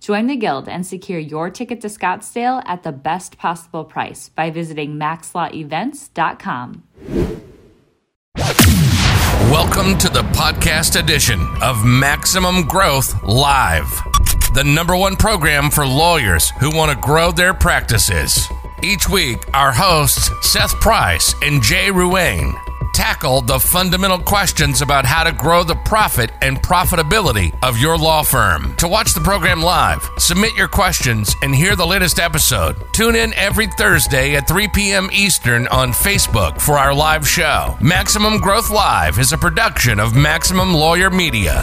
Join the Guild and secure your ticket to Scottsdale at the best possible price by visiting maxlawevents.com. Welcome to the podcast edition of Maximum Growth Live, the number one program for lawyers who want to grow their practices. Each week, our hosts, Seth Price and Jay Ruane, tackle the fundamental questions about how to grow the profit and profitability of your law firm. To watch the program live, submit your questions, and hear the latest episode, tune in every Thursday at 3 p.m. Eastern on Facebook for our live show. Maximum Growth Live is a production of Maximum Lawyer Media.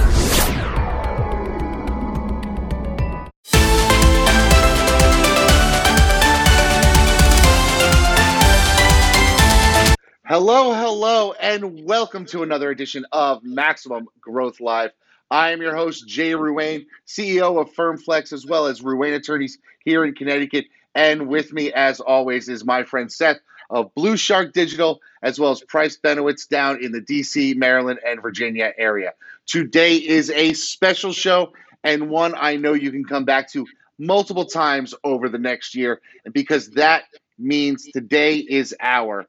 Hello, hello, and welcome to another edition of Maximum Growth Live. I am your host, Jay Ruane, CEO of FirmFlex, as well as Ruane Attorneys here in Connecticut. And with me, as always, is my friend Seth of Blue Shark Digital, as well as Price Benowitz down in the DC, Maryland, and Virginia area. Today is a special show and one I know you can come back to multiple times over the next year, because that means today is our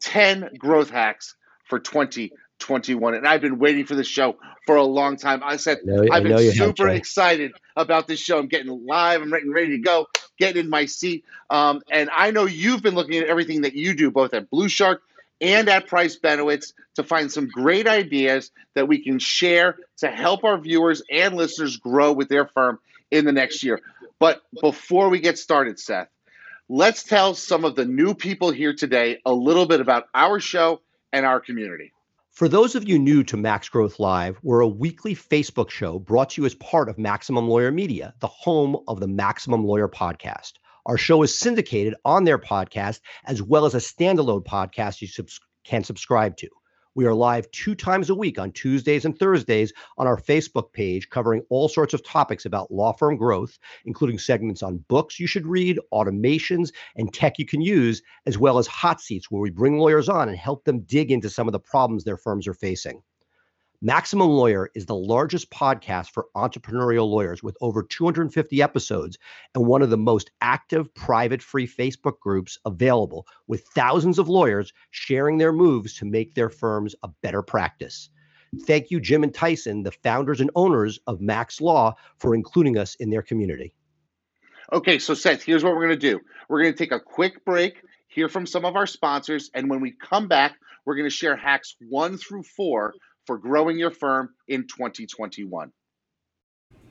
10 growth hacks for 2021. And I've been waiting for this show for a long time. I said, I I've been have, super excited about this show. I'm getting live, I'm getting ready to go, getting in my seat. Um, and I know you've been looking at everything that you do, both at Blue Shark and at Price Benowitz, to find some great ideas that we can share to help our viewers and listeners grow with their firm in the next year. But before we get started, Seth, let's tell some of the new people here today a little bit about our show and our community. For those of you new to Max Growth Live, we're a weekly Facebook show brought to you as part of Maximum Lawyer Media, the home of the Maximum Lawyer podcast. Our show is syndicated on their podcast as well as a standalone podcast you subs- can subscribe to. We are live two times a week on Tuesdays and Thursdays on our Facebook page, covering all sorts of topics about law firm growth, including segments on books you should read, automations, and tech you can use, as well as hot seats where we bring lawyers on and help them dig into some of the problems their firms are facing. Maximum Lawyer is the largest podcast for entrepreneurial lawyers with over 250 episodes and one of the most active private free Facebook groups available, with thousands of lawyers sharing their moves to make their firms a better practice. Thank you, Jim and Tyson, the founders and owners of Max Law, for including us in their community. Okay, so Seth, here's what we're going to do. We're going to take a quick break, hear from some of our sponsors, and when we come back, we're going to share hacks one through four for growing your firm in 2021.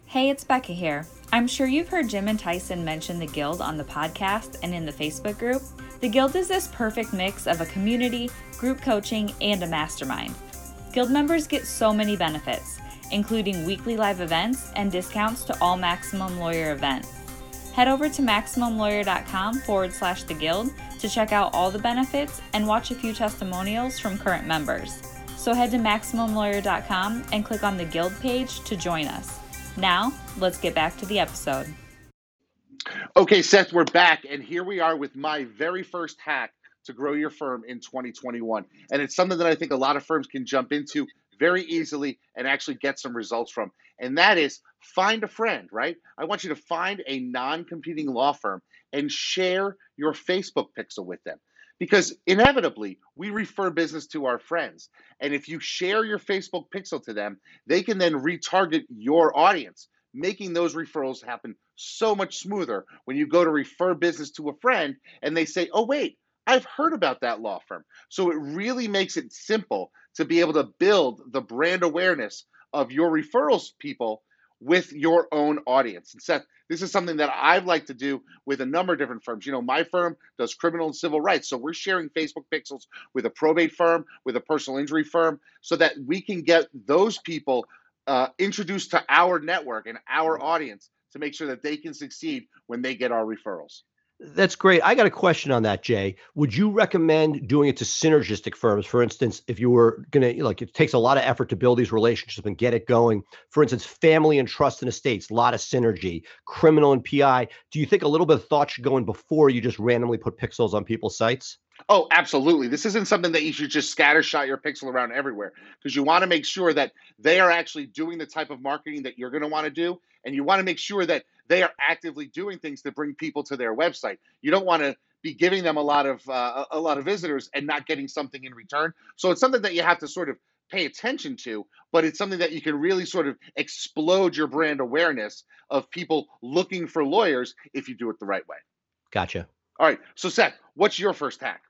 Hey, it's Becca here. I'm sure you've heard Jim and Tyson mention the Guild on the podcast and in the Facebook group. The Guild is this perfect mix of a community, group coaching, and a mastermind. Guild members get so many benefits, including weekly live events and discounts to all Maximum Lawyer events. Head over to MaximumLawyer.com forward slash the Guild to check out all the benefits and watch a few testimonials from current members. So head to MaximumLawyer.com and click on the Guild page to join us. Now, let's get back to the episode. Okay, Seth, we're back, and here we are with my very first hack to grow your firm in 2021. And it's something that I think a lot of firms can jump into very easily and actually get some results from. And that is find a friend, right? I want you to find a non competing law firm and share your Facebook pixel with them. Because inevitably, we refer business to our friends. And if you share your Facebook pixel to them, they can then retarget your audience, making those referrals happen so much smoother when you go to refer business to a friend and they say, oh, wait, I've heard about that law firm. So it really makes it simple to be able to build the brand awareness of your referrals people with your own audience. And Seth, this is something that I'd like to do with a number of different firms. You know, my firm does criminal and civil rights. So we're sharing Facebook pixels with a probate firm, with a personal injury firm, so that we can get those people uh, introduced to our network and our audience to make sure that they can succeed when they get our referrals. That's great. I got a question on that, Jay. Would you recommend doing it to synergistic firms? For instance, if you were going to, like, it takes a lot of effort to build these relationships and get it going. For instance, family and trust and estates, a lot of synergy, criminal and PI. Do you think a little bit of thought should go in before you just randomly put pixels on people's sites? Oh, absolutely. This isn't something that you should just scattershot your pixel around everywhere because you want to make sure that they are actually doing the type of marketing that you're going to want to do. And you want to make sure that they are actively doing things to bring people to their website. You don't want to be giving them a lot of uh, a lot of visitors and not getting something in return. So it's something that you have to sort of pay attention to, but it's something that you can really sort of explode your brand awareness of people looking for lawyers if you do it the right way. Gotcha. All right. So Seth, what's your first hack?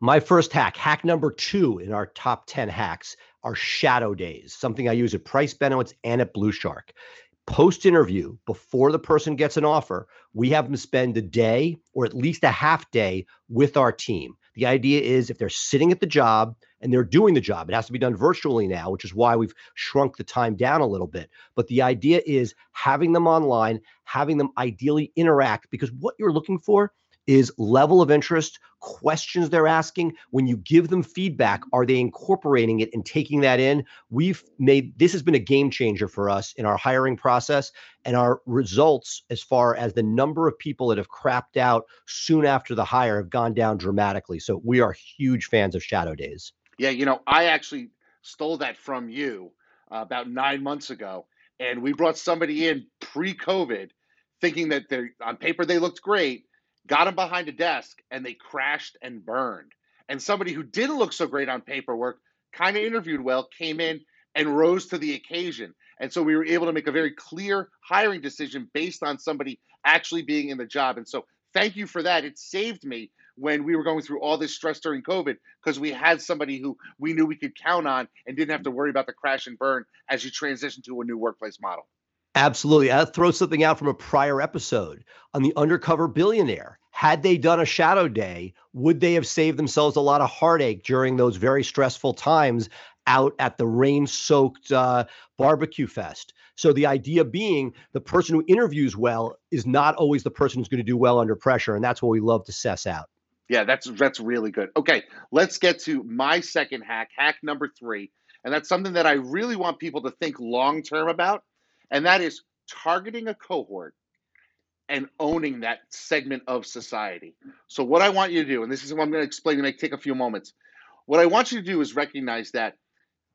My first hack, hack number two in our top 10 hacks, are shadow days, something I use at Price Benowitz and at Blue Shark post interview, before the person gets an offer, we have them spend a day or at least a half day with our team. The idea is if they're sitting at the job and they're doing the job, it has to be done virtually now, which is why we've shrunk the time down a little bit. But the idea is having them online, having them ideally interact because what you're looking for is level of interest, questions they're asking. When you give them feedback, are they incorporating it and taking that in? We've made this has been a game changer for us in our hiring process and our results as far as the number of people that have crapped out soon after the hire have gone down dramatically. So we are huge fans of shadow days. Yeah, you know, I actually stole that from you uh, about nine months ago, and we brought somebody in pre-COVID, thinking that they on paper they looked great, got them behind a desk, and they crashed and burned. And somebody who didn't look so great on paperwork, kind of interviewed well, came in and rose to the occasion. And so we were able to make a very clear hiring decision based on somebody actually being in the job. And so thank you for that. It saved me when we were going through all this stress during COVID because we had somebody who we knew we could count on and didn't have to worry about the crash and burn as you transition to a new workplace model. Absolutely. I'll throw something out from a prior episode on the undercover billionaire. Had they done a shadow day, would they have saved themselves a lot of heartache during those very stressful times out at the rain soaked uh, barbecue fest? So, the idea being the person who interviews well is not always the person who's going to do well under pressure. And that's what we love to suss out. Yeah, that's that's really good. Okay, let's get to my second hack, hack number three. And that's something that I really want people to think long term about. And that is targeting a cohort and owning that segment of society. So, what I want you to do, and this is what I'm going to explain to make take a few moments. What I want you to do is recognize that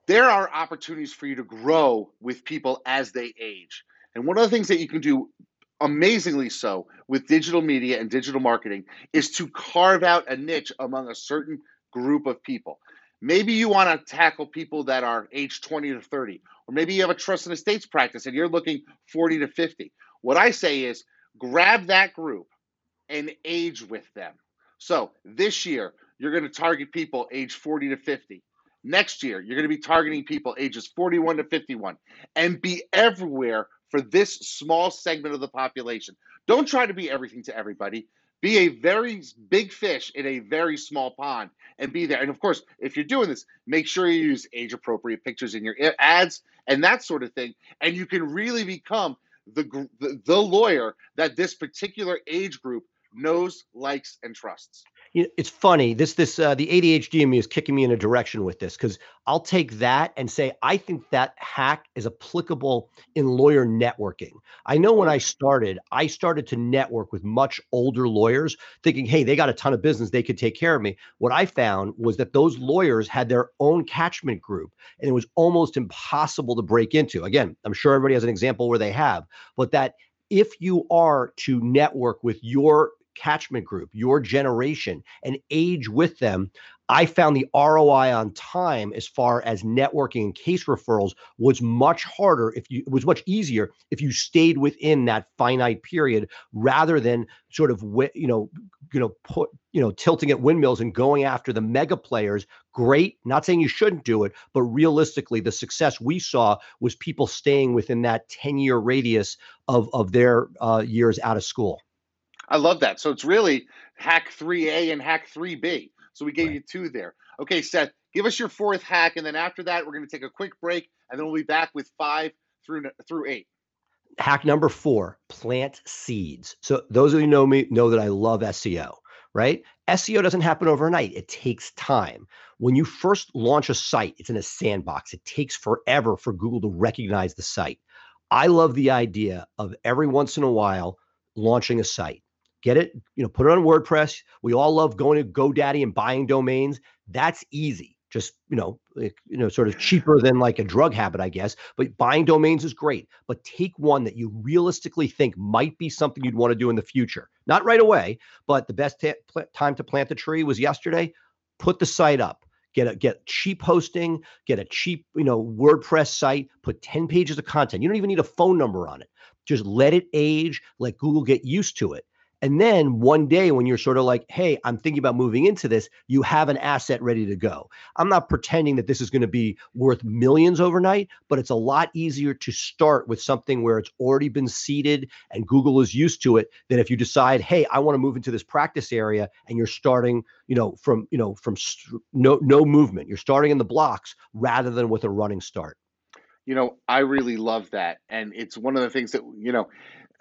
there are opportunities for you to grow with people as they age. And one of the things that you can do amazingly so with digital media and digital marketing is to carve out a niche among a certain group of people. Maybe you want to tackle people that are age 20 to 30, or maybe you have a trust and estates practice and you're looking 40 to 50. What I say is grab that group and age with them. So this year, you're going to target people age 40 to 50. Next year, you're going to be targeting people ages 41 to 51 and be everywhere for this small segment of the population. Don't try to be everything to everybody. Be a very big fish in a very small pond and be there. And of course, if you're doing this, make sure you use age appropriate pictures in your ads and that sort of thing. And you can really become the, the, the lawyer that this particular age group knows, likes, and trusts it's funny. This this uh, the ADHD in me is kicking me in a direction with this because I'll take that and say I think that hack is applicable in lawyer networking. I know when I started, I started to network with much older lawyers, thinking, hey, they got a ton of business, they could take care of me. What I found was that those lawyers had their own catchment group, and it was almost impossible to break into. Again, I'm sure everybody has an example where they have, but that if you are to network with your catchment group, your generation, and age with them, I found the ROI on time as far as networking and case referrals was much harder if you it was much easier if you stayed within that finite period rather than sort of you know you know put you know tilting at windmills and going after the mega players. Great not saying you shouldn't do it but realistically the success we saw was people staying within that 10 year radius of of their uh, years out of school I love that. So it's really hack 3A and hack 3B. So we gave right. you two there. Okay, Seth, give us your fourth hack, and then after that, we're going to take a quick break, and then we'll be back with five through through eight. Hack number four: plant seeds. So those of you know me know that I love SEO. Right? SEO doesn't happen overnight. It takes time. When you first launch a site, it's in a sandbox. It takes forever for Google to recognize the site. I love the idea of every once in a while launching a site get it, you know, put it on WordPress. We all love going to GoDaddy and buying domains. That's easy. Just, you know, like, you know, sort of cheaper than like a drug habit, I guess. But buying domains is great. But take one that you realistically think might be something you'd want to do in the future. Not right away, but the best t- pl- time to plant the tree was yesterday. Put the site up get a get cheap hosting, get a cheap, you know, WordPress site, put 10 pages of content. You don't even need a phone number on it. Just let it age, let Google get used to it. And then one day when you're sort of like, hey, I'm thinking about moving into this, you have an asset ready to go. I'm not pretending that this is going to be worth millions overnight, but it's a lot easier to start with something where it's already been seeded and Google is used to it than if you decide, hey, I want to move into this practice area and you're starting, you know, from, you know, from st- no no movement. You're starting in the blocks rather than with a running start. You know, I really love that. And it's one of the things that, you know,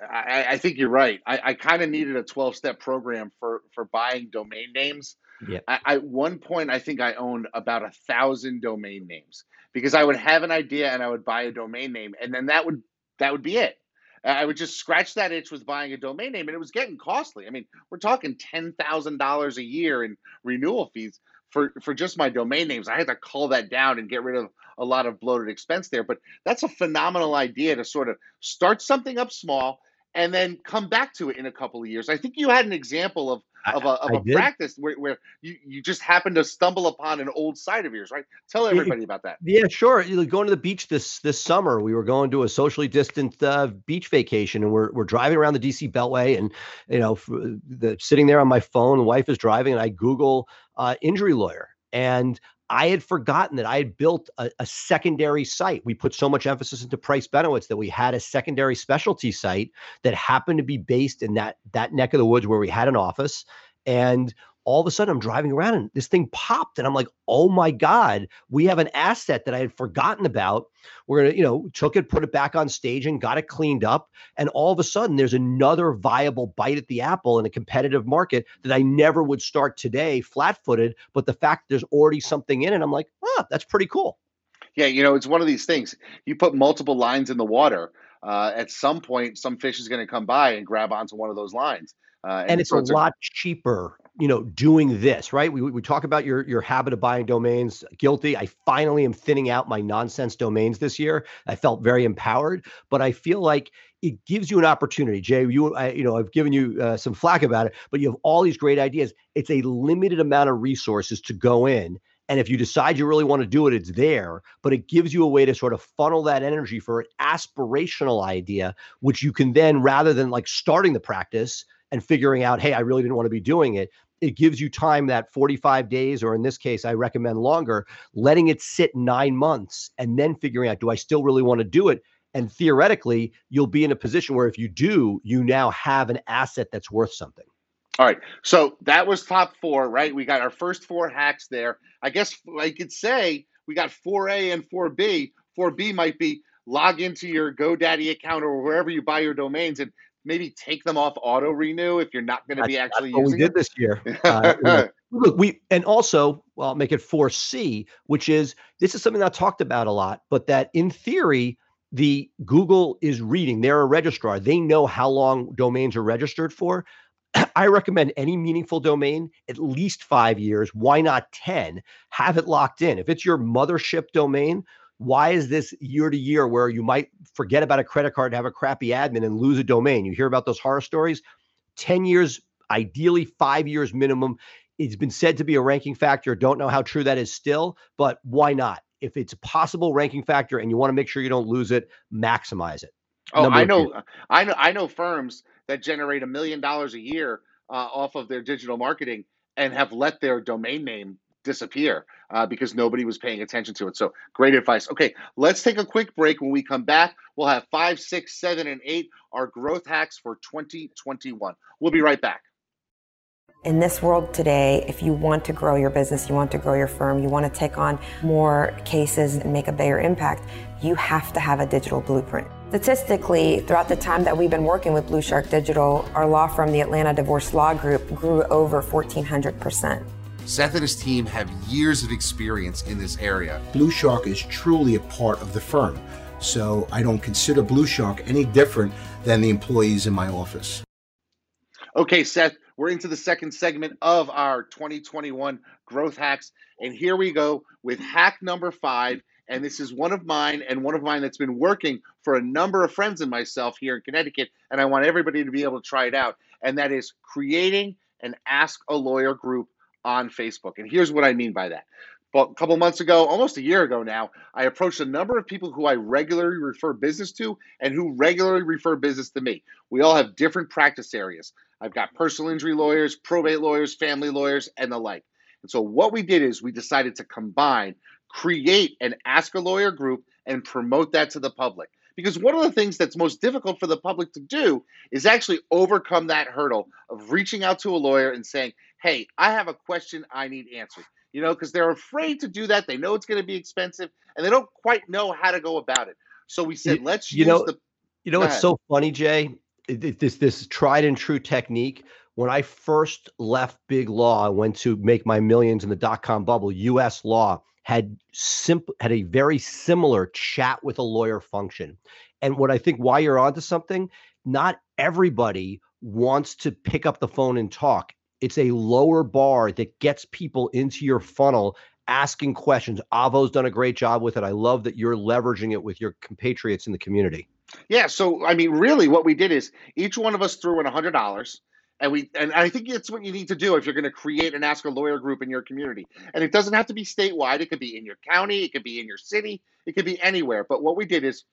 I, I think you're right. I, I kind of needed a 12 step program for for buying domain names. Yeah. at one point, I think I owned about a thousand domain names because I would have an idea and I would buy a domain name, and then that would that would be it. I would just scratch that itch with buying a domain name, and it was getting costly. I mean, we're talking ten thousand dollars a year in renewal fees for for just my domain names. I had to call that down and get rid of a lot of bloated expense there. But that's a phenomenal idea to sort of start something up small and then come back to it in a couple of years. I think you had an example of of a, of a practice where, where you, you just happened to stumble upon an old site of yours, right? Tell everybody about that. Yeah, sure. Going to the beach this this summer, we were going to a socially distant uh, beach vacation, and we're we're driving around the DC Beltway, and you know, the, sitting there on my phone, wife is driving, and I Google uh, injury lawyer, and I had forgotten that I had built a, a, secondary site. We put so much emphasis into Price Benowitz that we had a secondary specialty site that happened to be based in that that neck of the woods where we had an office. And all of a sudden I'm driving around and this thing popped and I'm like, oh my God, we have an asset that I had forgotten about. We're gonna, you know, took it, put it back on stage and got it cleaned up. And all of a sudden there's another viable bite at the apple in a competitive market that I never would start today flat-footed. But the fact there's already something in it, I'm like, ah, that's pretty cool. Yeah, you know, it's one of these things. You put multiple lines in the water. Uh, at some point, some fish is going to come by and grab onto one of those lines. Uh, and, and, it's so a it's lot a- cheaper you know doing this right? We, we talk about your your habit of buying domains guilty. I finally am thinning out my nonsense domains this year. I felt very empowered but i feel like it gives you an opportunity. Jay you I, you know i've given you uh, some flack about it but you have all these great ideas. It's a limited amount of resources to go in and if you decide you really want to do it, it's there, but it gives you a way to sort of funnel that energy for an aspirational idea, which you can then, rather than like starting the practice and figuring out, hey, I really didn't want to be doing it, it gives you time that 45 days, or in this case, I recommend longer, letting it sit nine months and then figuring out, do I still really want to do it? And theoretically, you'll be in a position where if you do, you now have an asset that's worth something. All right. So that was top four, right? We got our first four hacks there. I guess I could say we got 4A and 4B. 4B might be log into your GoDaddy account or wherever you buy your domains and maybe take them off auto renew if you're not going to be actually that's using. What we did this year. Uh, you know, look, we and also well, I'll make it four C, which is this is something I talked about a lot, but that in theory. The Google is reading, they're a registrar. They know how long domains are registered for. I recommend any meaningful domain, at least five years. Why not 10? Have it locked in. If it's your mothership domain, why is this year to year where you might forget about a credit card, have a crappy admin, and lose a domain? You hear about those horror stories. 10 years ideally five years minimum. It's been said to be a ranking factor. Don't know how true that is still, but why not? If it's a possible ranking factor and you want to make sure you don't lose it, maximize it. Oh, Number I know, I know, I know firms that generate a million dollars a year uh, off of their digital marketing and have let their domain name disappear uh, because nobody was paying attention to it. So great advice. Okay, let's take a quick break. When we come back, we'll have five, six, seven, and eight, our growth hacks for 2021. We'll be right back. In this world today, if you want to grow your business, you want to grow your firm, you want to take on more cases and make a bigger impact, you have to have a digital blueprint. Statistically, throughout the time that we've been working with Blue Shark Digital, our law firm, the Atlanta Divorce Law Group, grew over 1,400%. Seth and his team have years of experience in this area. Blue Shark is truly a part of the firm, so I don't consider Blue Shark any different than the employees in my office. Okay, Seth, we're into the second segment of our 2021 growth hacks. And here we go with hack number five. And this is one of mine and one of mine that's been working for a number of friends and myself here in Connecticut. And I want everybody to be able to try it out. And that is creating an Ask a Lawyer group on Facebook. And here's what I mean by that. But a couple months ago, almost a year ago now, I approached a number of people who I regularly refer business to and who regularly refer business to me. We all have different practice areas. I've got personal injury lawyers, probate lawyers, family lawyers, and the like. And so what we did is we decided to combine, create an Ask a Lawyer group and promote that to the public. Because one of the things that's most difficult for the public to do is actually overcome that hurdle of reaching out to a lawyer and saying, hey, I have a question I need answered you know, because they're afraid to do that. They know it's going to be expensive, and they don't quite know how to go about it. So we said, you, let's you know, the. You know, it's so funny, Jay. This this tried and true technique. When I first left big law, I went to make my millions in the dot com bubble. U.S. law had simple had a very similar chat with a lawyer function. And what I think why you're onto something, not everybody wants to pick up the phone and talk. It's a lower bar that gets people into your funnel asking questions. Avvo's done a great job with it. I love that you're leveraging it with your compatriots in the community. Yeah. So, I mean, really, what we did is each one of us threw in a $100 and we and I think it's what you need to do if you're going to create an ask a lawyer group in your community. And it doesn't have to be statewide. It could be in your county. It could be in your city. It could be anywhere. But what we did is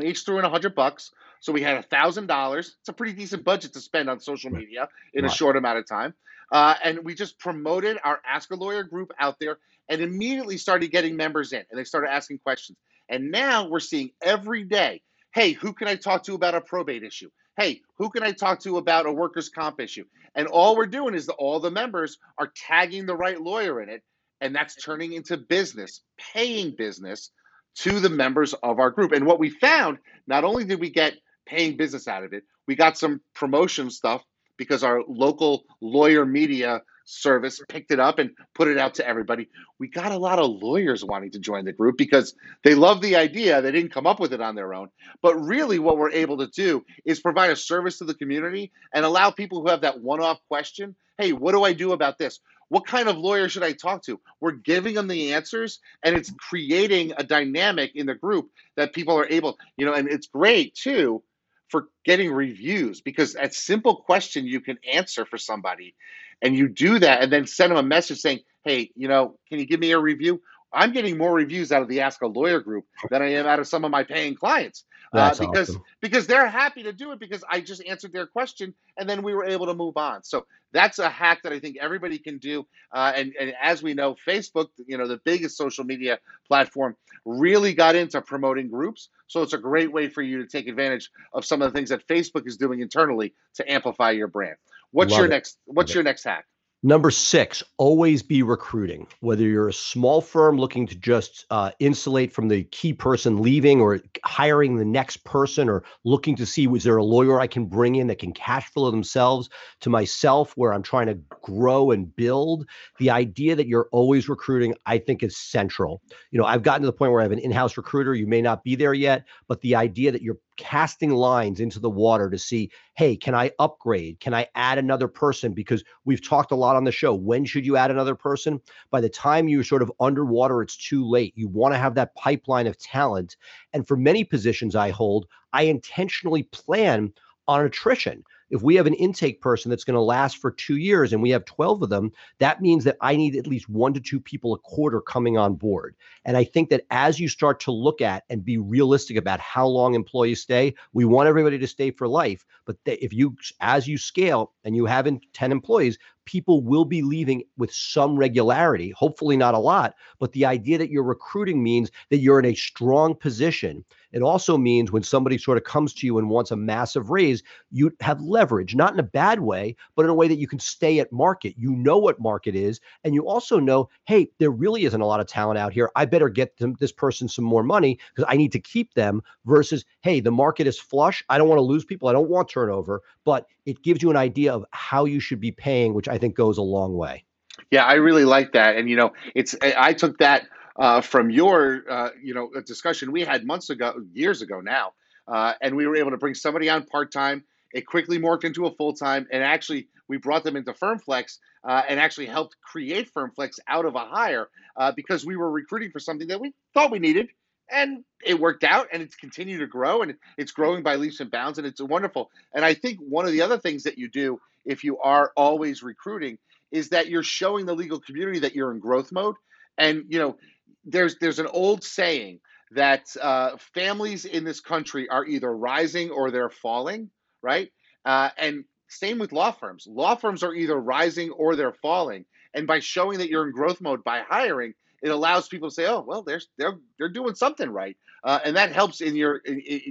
we each threw in a hundred bucks. So we had a thousand dollars. It's a pretty decent budget to spend on social media in right. a short amount of time. Uh, and we just promoted our Ask a Lawyer group out there and immediately started getting members in and they started asking questions. And now we're seeing every day, hey, who can I talk to about a probate issue? Hey, who can I talk to about a workers' comp issue? And all we're doing is that all the members are tagging the right lawyer in it. And that's turning into business, paying business to the members of our group. And what we found, not only did we get paying business out of it, we got some promotion stuff because our local lawyer media service picked it up and put it out to everybody. We got a lot of lawyers wanting to join the group because they love the idea. They didn't come up with it on their own. But really, what we're able to do is provide a service to the community and allow people who have that one off question hey, what do I do about this? What kind of lawyer should I talk to? We're giving them the answers and it's creating a dynamic in the group that people are able, you know, and it's great too for getting reviews because a simple question you can answer for somebody and you do that and then send them a message saying, hey, you know, can you give me a review? I'm getting more reviews out of the Ask a Lawyer group than I am out of some of my paying clients uh, because awesome. because they're happy to do it because I just answered their question and then we were able to move on. So that's a hack that I think everybody can do. Uh, and, and as we know, Facebook, you know, the biggest social media platform, really got into promoting groups. So it's a great way for you to take advantage of some of the things that Facebook is doing internally to amplify your brand. What's Love your it. next? What's Love your it. next hack? Number six, always be recruiting. Whether you're a small firm looking to just uh, insulate from the key person leaving or hiring the next person or looking to see, was there a lawyer I can bring in that can cash flow themselves to myself where I'm trying to grow and build, the idea that you're always recruiting, I think is central. You know, I've gotten to the point where I have an in house recruiter. You may not be there yet, but the idea that you're casting lines into the water to see, hey, can I upgrade? Can I add another person? Because we've talked a lot on the show. When should you add another person? By the time you're sort of underwater, it's too late. You want to have that pipeline of talent. And for many positions I hold, I intentionally plan on attrition If we have an intake person that's going to last for two years and we have 12 of them, that means that I need at least one to two people a quarter coming on board. And I think that as you start to look at and be realistic about how long employees stay, we want everybody to stay for life. But if you, as you scale and you have 10 employees, people will be leaving with some regularity, hopefully not a lot. But the idea that you're recruiting means that you're in a strong position. It also means when somebody sort of comes to you and wants a massive raise, you have leverage, not in a bad way, but in a way that you can stay at market. You know what market is. And you also know, hey, there really isn't a lot of talent out here. I better get them, this person some more money because I need to keep them versus, hey, the market is flush. I don't want to lose people. I don't want turnover, but it gives you an idea of how you should be paying, which I think goes a long way. Yeah, I really like that. And, you know, it's, I took that uh, from your, uh, you know, discussion we had months ago, years ago now, uh, and we were able to bring somebody on part time. It quickly morphed into a full time, and actually we brought them into FirmFlex uh, and actually helped create FirmFlex out of a hire uh, because we were recruiting for something that we thought we needed, and it worked out, and it's continued to grow, and it's growing by leaps and bounds, and it's wonderful. And I think one of the other things that you do if you are always recruiting is that you're showing the legal community that you're in growth mode, and you know there's there's an old saying that uh, families in this country are either rising or they're falling, right? Uh, and same with law firms. Law firms are either rising or they're falling. And by showing that you're in growth mode by hiring, it allows people to say, "Oh, well, they're they're they're doing something right," uh, and that helps in your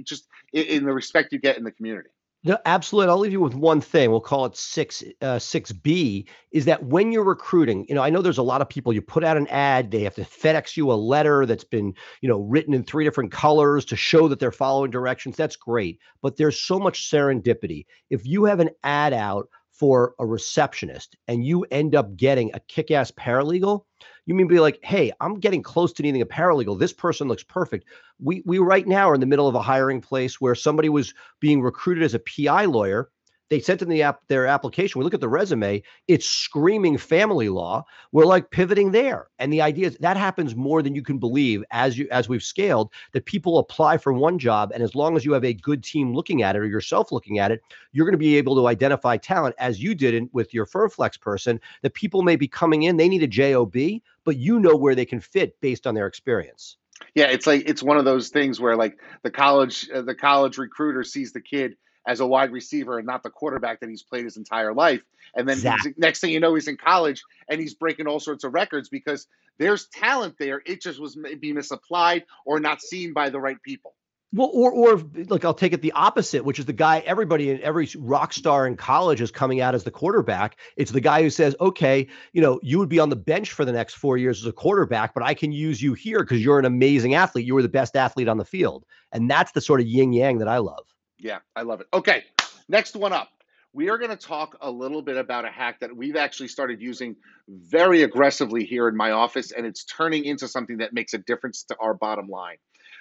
just in the respect you get in the community. No, absolutely. I'll leave you with one thing. We'll call it six uh, six B. Is that when you're recruiting? You know, I know there's a lot of people. You put out an ad, they have to FedEx you a letter that's been you know written in three different colors to show that they're following directions. That's great, but there's so much serendipity. If you have an ad out for a receptionist and you end up getting a kick-ass paralegal, you mean be like, hey, I'm getting close to needing a paralegal. This person looks perfect. We we right now are in the middle of a hiring place where somebody was being recruited as a PI lawyer they sent in the app their application. We look at the resume, it's screaming family law. We're like pivoting there. And the idea is that happens more than you can believe as you as we've scaled, that people apply for one job. And as long as you have a good team looking at it or yourself looking at it, you're going to be able to identify talent as you did in, with your FirmFlex person, that people may be coming in, they need a job, but you know where they can fit based on their experience. Yeah, it's like it's one of those things where like the college uh, the college recruiter sees the kid as a wide receiver and not the quarterback that he's played his entire life. And then exactly. next thing you know, he's in college and he's breaking all sorts of records because there's talent there. It just was maybe misapplied or not seen by the right people. Well, or or look, I'll take it the opposite, which is the guy everybody in every rock star in college is coming out as the quarterback. It's the guy who says, "Okay, you know, you would be on the bench for the next four years as a quarterback, but I can use you here because you're an amazing athlete. You were the best athlete on the field." And that's the sort of yin yang that I love. Yeah, I love it. Okay, next one up. We are going to talk a little bit about a hack that we've actually started using very aggressively here in my office, and it's turning into something that makes a difference to our bottom line.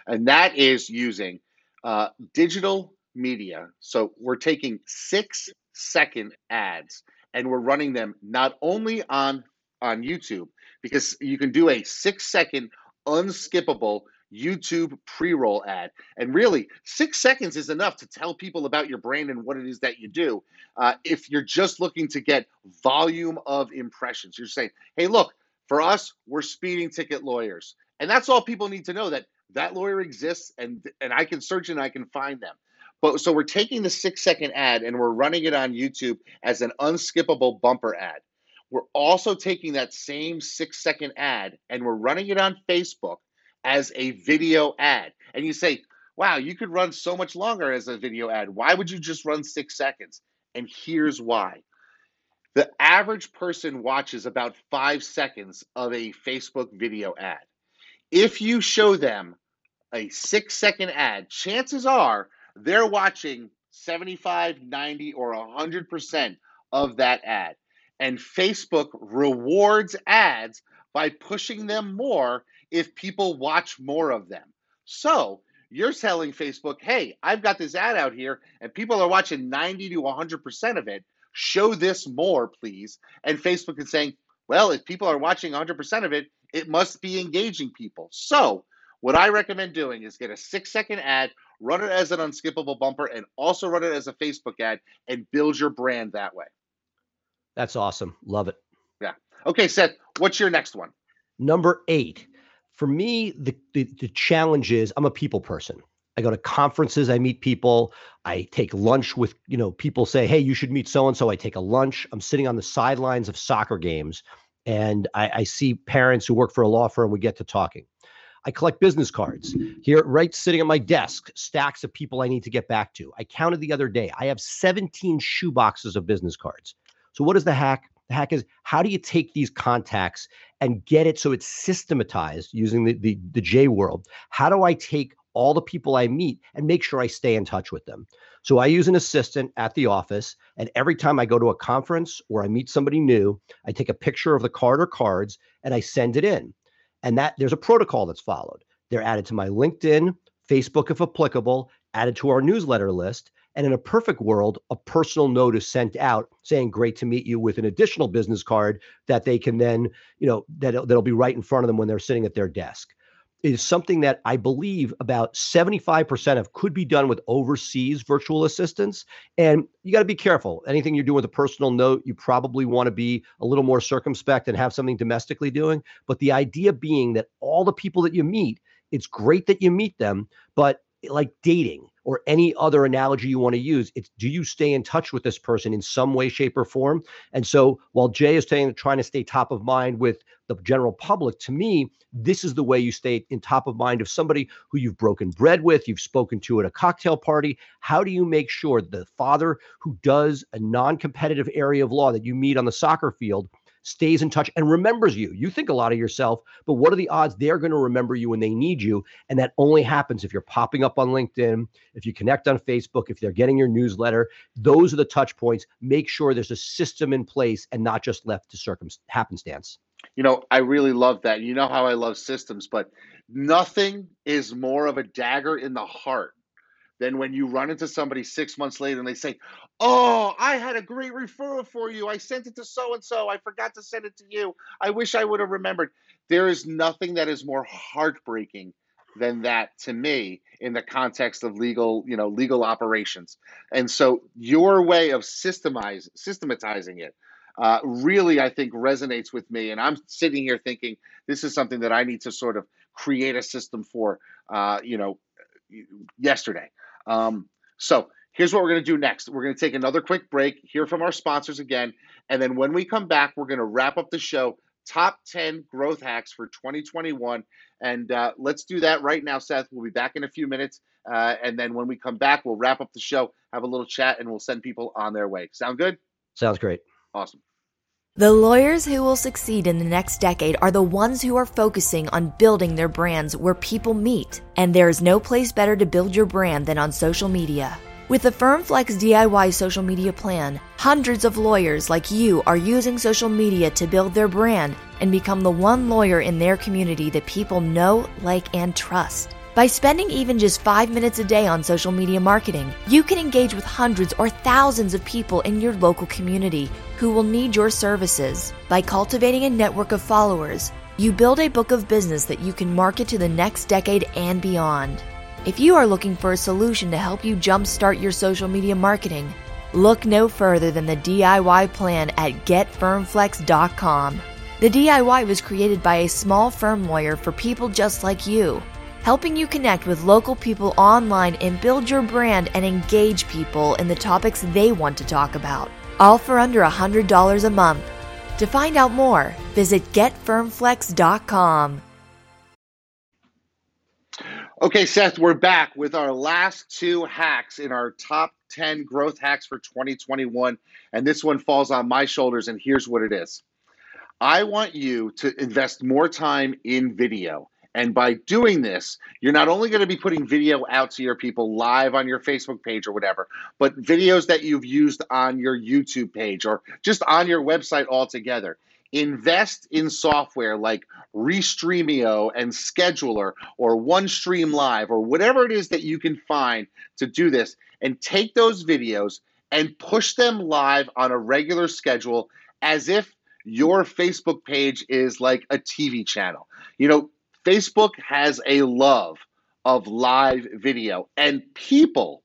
And that is using uh, digital media. So we're taking six second ads and we're running them not only on on YouTube because you can do a six second unskippable YouTube pre roll ad. And really, six seconds is enough to tell people about your brand and what it is that you do. Uh, if you're just looking to get volume of impressions, you're saying, hey, look, for us, we're speeding ticket lawyers. And that's all people need to know that that lawyer exists and, and I can search and I can find them. But so we're taking the six second ad and we're running it on YouTube as an unskippable bumper ad. We're also taking that same six second ad and we're running it on Facebook as a video ad. And you say, wow, you could run so much longer as a video ad. Why would you just run six seconds? And here's why. The average person watches about five seconds of a Facebook video ad. If you show them a six second ad, chances are they're watching 75, 90, or 100% of that ad. And Facebook rewards ads by pushing them more if people watch more of them. So you're telling Facebook, hey, I've got this ad out here and people are watching 90 to 100% of it. Show this more, please. And Facebook is saying, well, if people are watching 100% of it, it must be engaging people. So What I recommend doing is get a six second ad, run it as an unskippable bumper, and also run it as a Facebook ad and build your brand that way. That's awesome. Love it. Yeah. Okay, Seth, what's your next one? Number eight. For me, the, the, the challenge is I'm a people person. I go to conferences, I meet people, I take lunch with, you know, people say, hey, you should meet so and so. I take a lunch. I'm sitting on the sidelines of soccer games and I, I see parents who work for a law firm. We get to talking. I collect business cards here, right sitting at my desk, stacks of people I need to get back to. I counted the other day. I have 17 shoe boxes of business cards. So, what is the hack? The hack is how do you take these contacts and get it so it's systematized using the, the, the J world? How do I take all the people I meet and make sure I stay in touch with them? So I use an assistant at the office. And every time I go to a conference or I meet somebody new, I take a picture of the card or cards and I send it in. And that there's a protocol that's followed. They're added to my LinkedIn, Facebook, if applicable, added to our newsletter list. And in a perfect world, a personal note is sent out saying, Great to meet you with an additional business card that they can then, you know, that, that'll be right in front of them when they're sitting at their desk. It is something that I believe about 75% of could be done with overseas virtual assistants. And you got to be careful. Anything you're doing with a personal note, you probably want to be a little more circumspect and have something domestically doing. But the idea being that all the people that you meet, it's great that you meet them, but like dating or any other analogy you want to use it's do you stay in touch with this person in some way shape or form? And so while jay is saying trying to stay top of mind with the general public to me this is the way you stay in top of mind of somebody who you've broken bread with you've spoken to at a cocktail party. How do you make sure the father who does a non-competitive area of law that you meet on the soccer field stays in touch and remembers you. You think a lot of yourself, but what are the odds they're going to remember you when they need you? And that only happens if you're popping up on LinkedIn, if you connect on Facebook, if they're getting your newsletter. Those are the touch points. Make sure there's a system in place and not just left to circum happenstance. You know, I really love that. You know how I love systems, but nothing is more of a dagger in the heart than when you run into somebody six months later and they say, Oh, I had a great referral for you. I sent it to so and so. I forgot to send it to you. I wish I would have remembered. There is nothing that is more heartbreaking than that to me in the context of legal, you know, legal operations. And so your way of systemize, systematizing it uh, really, I think, resonates with me. And I'm sitting here thinking this is something that I need to sort of create a system for, uh, you know, yesterday. Um, so here's what we're going to do next. We're going to take another quick break, hear from our sponsors again, and then when we come back, we're going to wrap up the show. Top 10 growth hacks for 2021. And uh, let's do that right now, Seth. We'll be back in a few minutes. Uh, and then when we come back, we'll wrap up the show, have a little chat, and we'll send people on their way. Sound good? Sounds great. Awesome. The lawyers who will succeed in the next decade are the ones who are focusing on building their brands where people meet. And there is no place better to build your brand than on social media. With the FirmFlex DIY social media plan, hundreds of lawyers like you are using social media to build their brand and become the one lawyer in their community that people know, like, and trust. By spending even just five minutes a day on social media marketing, you can engage with hundreds or thousands of people in your local community who will need your services. By cultivating a network of followers, you build a book of business that you can market to the next decade and beyond. If you are looking for a solution to help you jumpstart your social media marketing, look no further than the DIY plan at getfirmflex.com. The DIY was created by a small firm lawyer for people just like you helping you connect with local people online and build your brand and engage people in the topics they want to talk about. All for under $100 a month. To find out more, visit getfirmflex.com. Okay, Seth, we're back with our last two hacks in our top 10 growth hacks for 2021. And this one falls on my shoulders, and here's what it is I want you to invest more time in video. And by doing this, you're not only going to be putting video out to your people live on your Facebook page or whatever, but videos that you've used on your YouTube page or just on your website altogether. Invest in software like Restream.io and Scheduler or OneStream Live or whatever it is that you can find to do this and take those videos and push them live on a regular schedule as if your Facebook page is like a TV channel. You know, Facebook has a love of live video, and people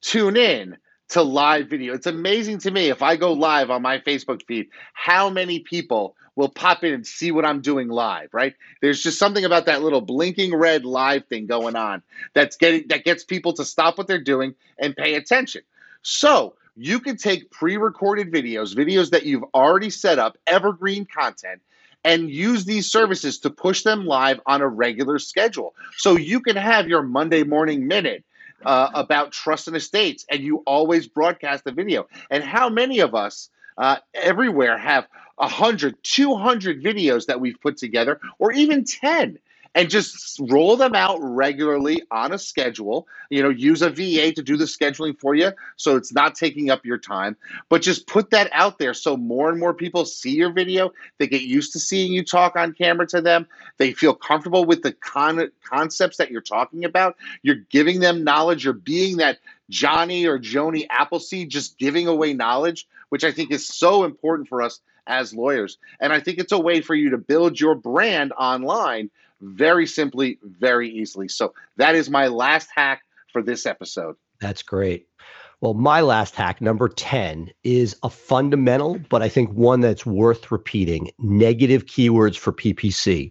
tune in to live video. It's amazing to me if I go live on my Facebook feed, how many people will pop in and see what I'm doing live, right? There's just something about that little blinking red live thing going on that's getting that gets people to stop what they're doing and pay attention. So, you can take pre-recorded videos, videos that you've already set up, evergreen content, and use these services to push them live on a regular schedule. So you can have your Monday morning minute uh, about trust and estates, and you always broadcast the video. And how many of us uh, everywhere have 100, 200 videos that we've put together, or even 10? And just roll them out regularly on a schedule. You know, use a VA to do the scheduling for you so it's not taking up your time, but just put that out there so more and more people see your video. They get used to seeing you talk on camera to them. They feel comfortable with the con- concepts that you're talking about. You're giving them knowledge. You're being that Johnny or Joni Appleseed, just giving away knowledge, which I think is so important for us as lawyers. And I think it's a way for you to build your brand online very simply, very easily. So that is my last hack for this episode. That's great. Well, my last hack, number 10, is a fundamental, but I think one that's worth repeating negative keywords for PPC.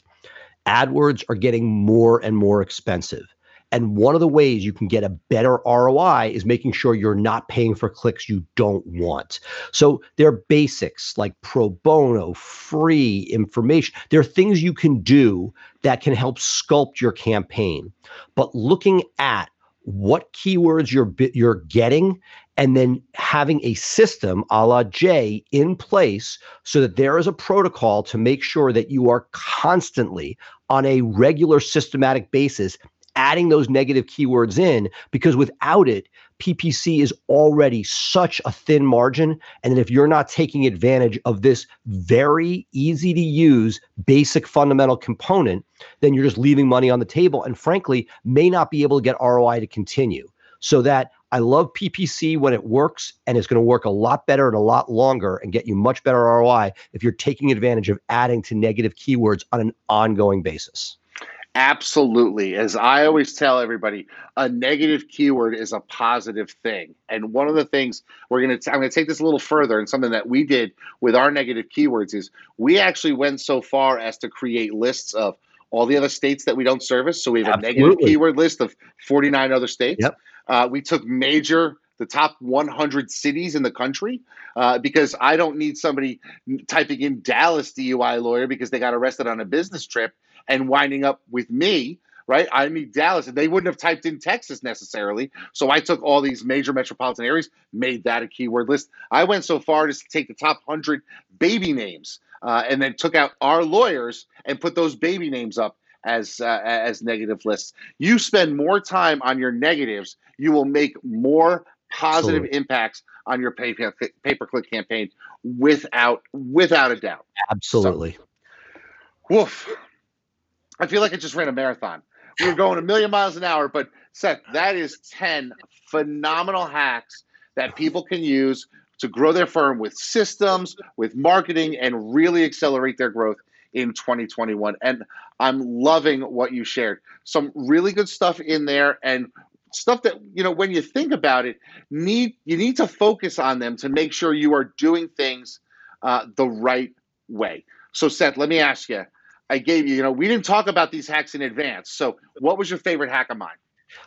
AdWords are getting more and more expensive. And one of the ways you can get a better ROI is making sure you're not paying for clicks you don't want. So there are basics like pro bono, free information. There are things you can do that can help sculpt your campaign. But looking at what keywords you're you're getting and then having a system a la Jay in place so that there is a protocol to make sure that you are constantly on a regular systematic basis adding those negative keywords in because without it, PPC is already such a thin margin. And then if you're not taking advantage of this very easy to use basic fundamental component, then you're just leaving money on the table and frankly may not be able to get ROI to continue. So that I love PPC when it works and it's going to work a lot better and a lot longer and get you much better ROI if you're taking advantage of adding to negative keywords on an ongoing basis. Absolutely. As I always tell everybody, a negative keyword is a positive thing. And one of the things we're going to, I'm going to take this a little further and something that we did with our negative keywords is we actually went so far as to create lists of all the other states that we don't service. So we have Absolutely. a negative keyword list of 49 other states. Yep. Uh, we took major the top 100 cities in the country uh, because I don't need somebody typing in Dallas DUI lawyer because they got arrested on a business trip and winding up with me, right? I need Dallas, and they wouldn't have typed in Texas necessarily. So I took all these major metropolitan areas, made that a keyword list. I went so far as to take the top 100 baby names uh, and then took out our lawyers and put those baby names up as uh, as negative lists. You spend more time on your negatives, you will make more positive Absolutely. impacts on your pay per click campaign without without a doubt. Absolutely. So, woof. I feel like I just ran a marathon. We were going a million miles an hour, but Seth, that is 10 phenomenal hacks that people can use to grow their firm with systems, with marketing, and really accelerate their growth in 2021. And I'm loving what you shared. Some really good stuff in there and stuff that, you know, when you think about it, need you need to focus on them to make sure you are doing things uh, the right way. So Seth, let me ask you, I gave you, you know, we didn't talk about these hacks in advance. So, what was your favorite hack of mine?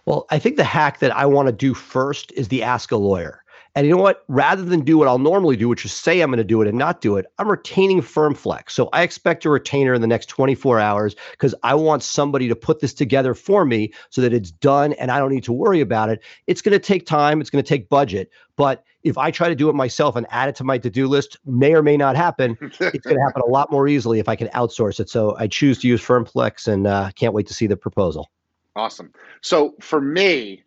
Well, I think the hack that I want to do first is the ask a lawyer. And you know what? Rather than do what I'll normally do, which is say I'm going to do it and not do it, I'm retaining FirmFlex. So I expect a retainer in the next 24 hours because I want somebody to put this together for me so that it's done and I don't need to worry about it. It's going to take time, it's going to take budget. But if I try to do it myself and add it to my to do list, may or may not happen. it's going to happen a lot more easily if I can outsource it. So I choose to use FirmFlex and uh, can't wait to see the proposal. Awesome. So for me,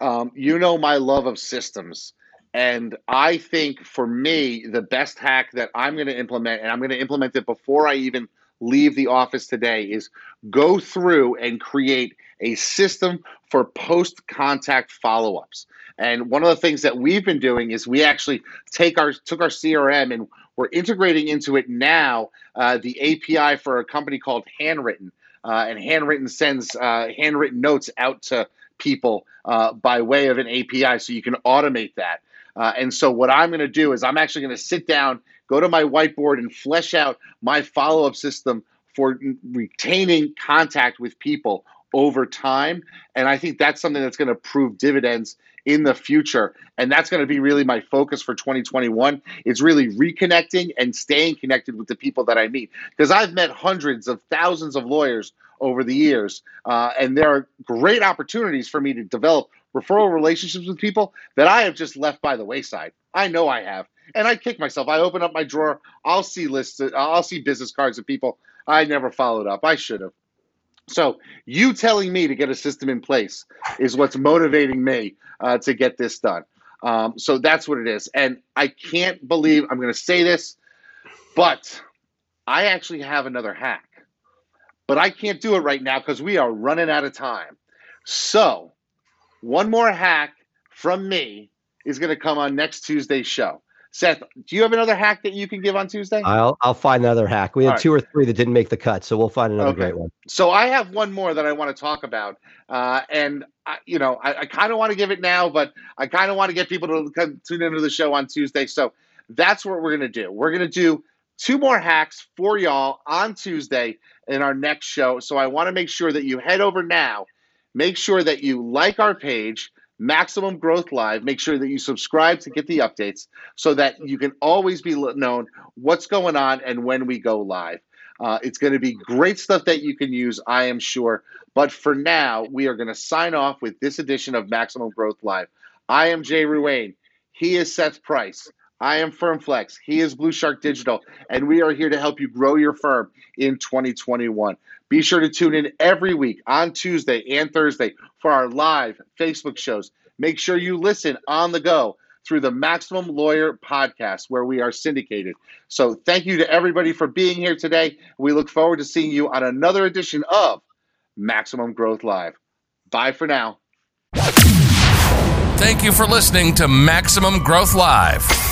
um, you know my love of systems. And I think for me, the best hack that I'm going to implement, and I'm going to implement it before I even leave the office today, is go through and create a system for post contact follow ups. And one of the things that we've been doing is we actually take our took our CRM and we're integrating into it now uh, the API for a company called Handwrytten. Uh, and Handwrytten sends uh, handwritten notes out to people uh, by way of an API, so you can automate that. Uh, and so, what I'm going to do is I'm actually going to sit down, go to my whiteboard, and flesh out my follow up system for retaining contact with people over time. And I think that's something that's going to prove dividends in the future. And that's going to be really my focus for 2021. It's really reconnecting and staying connected with the people that I meet. Because I've met hundreds of thousands of lawyers over the years. Uh, and there are great opportunities for me to develop referral relationships with people that I have just left by the wayside. I know I have. And I kick myself. I open up my drawer, I'll see lists, I'll see business cards of people I never followed up. I should have. So you telling me to get a system in place is what's motivating me uh, to get this done. Um, so that's what it is. And I can't believe I'm going to say this, but I actually have another hack. But I can't do it right now because we are running out of time. So one more hack from me is going to come on next Tuesday's show. Seth, do you have another hack that you can give on Tuesday? I'll I'll find another hack. We had right. two or three that didn't make the cut, so we'll find another okay. great one. So I have one more that I want to talk about, uh, and I, you know I, I kind of want to give it now, but I kind of want to get people to come, tune into the show on Tuesday. So that's what we're gonna do. We're gonna do two more hacks for y'all on Tuesday in our next show. So I want to make sure that you head over now. Make sure that you like our page Maximum Growth Live. Make sure that you subscribe to get the updates so that you can always be known what's going on and when we go live. Uh, it's going to be great stuff that you can use, I am sure. But for now, we are going to sign off with this edition of Maximum Growth Live. I am Jay Ruane. He is Seth Price. I am FirmFlex. He is BluShark Digital, and we are here to help you grow your firm in 2021. Be sure to tune in every week on Tuesday and Thursday for our live Facebook shows. Make sure you listen on the go through the Maximum Lawyer podcast, where we are syndicated. So, thank you to everybody for being here today. We look forward to seeing you on another edition of Maximum Growth Live. Bye for now. Thank you for listening to Maximum Growth Live.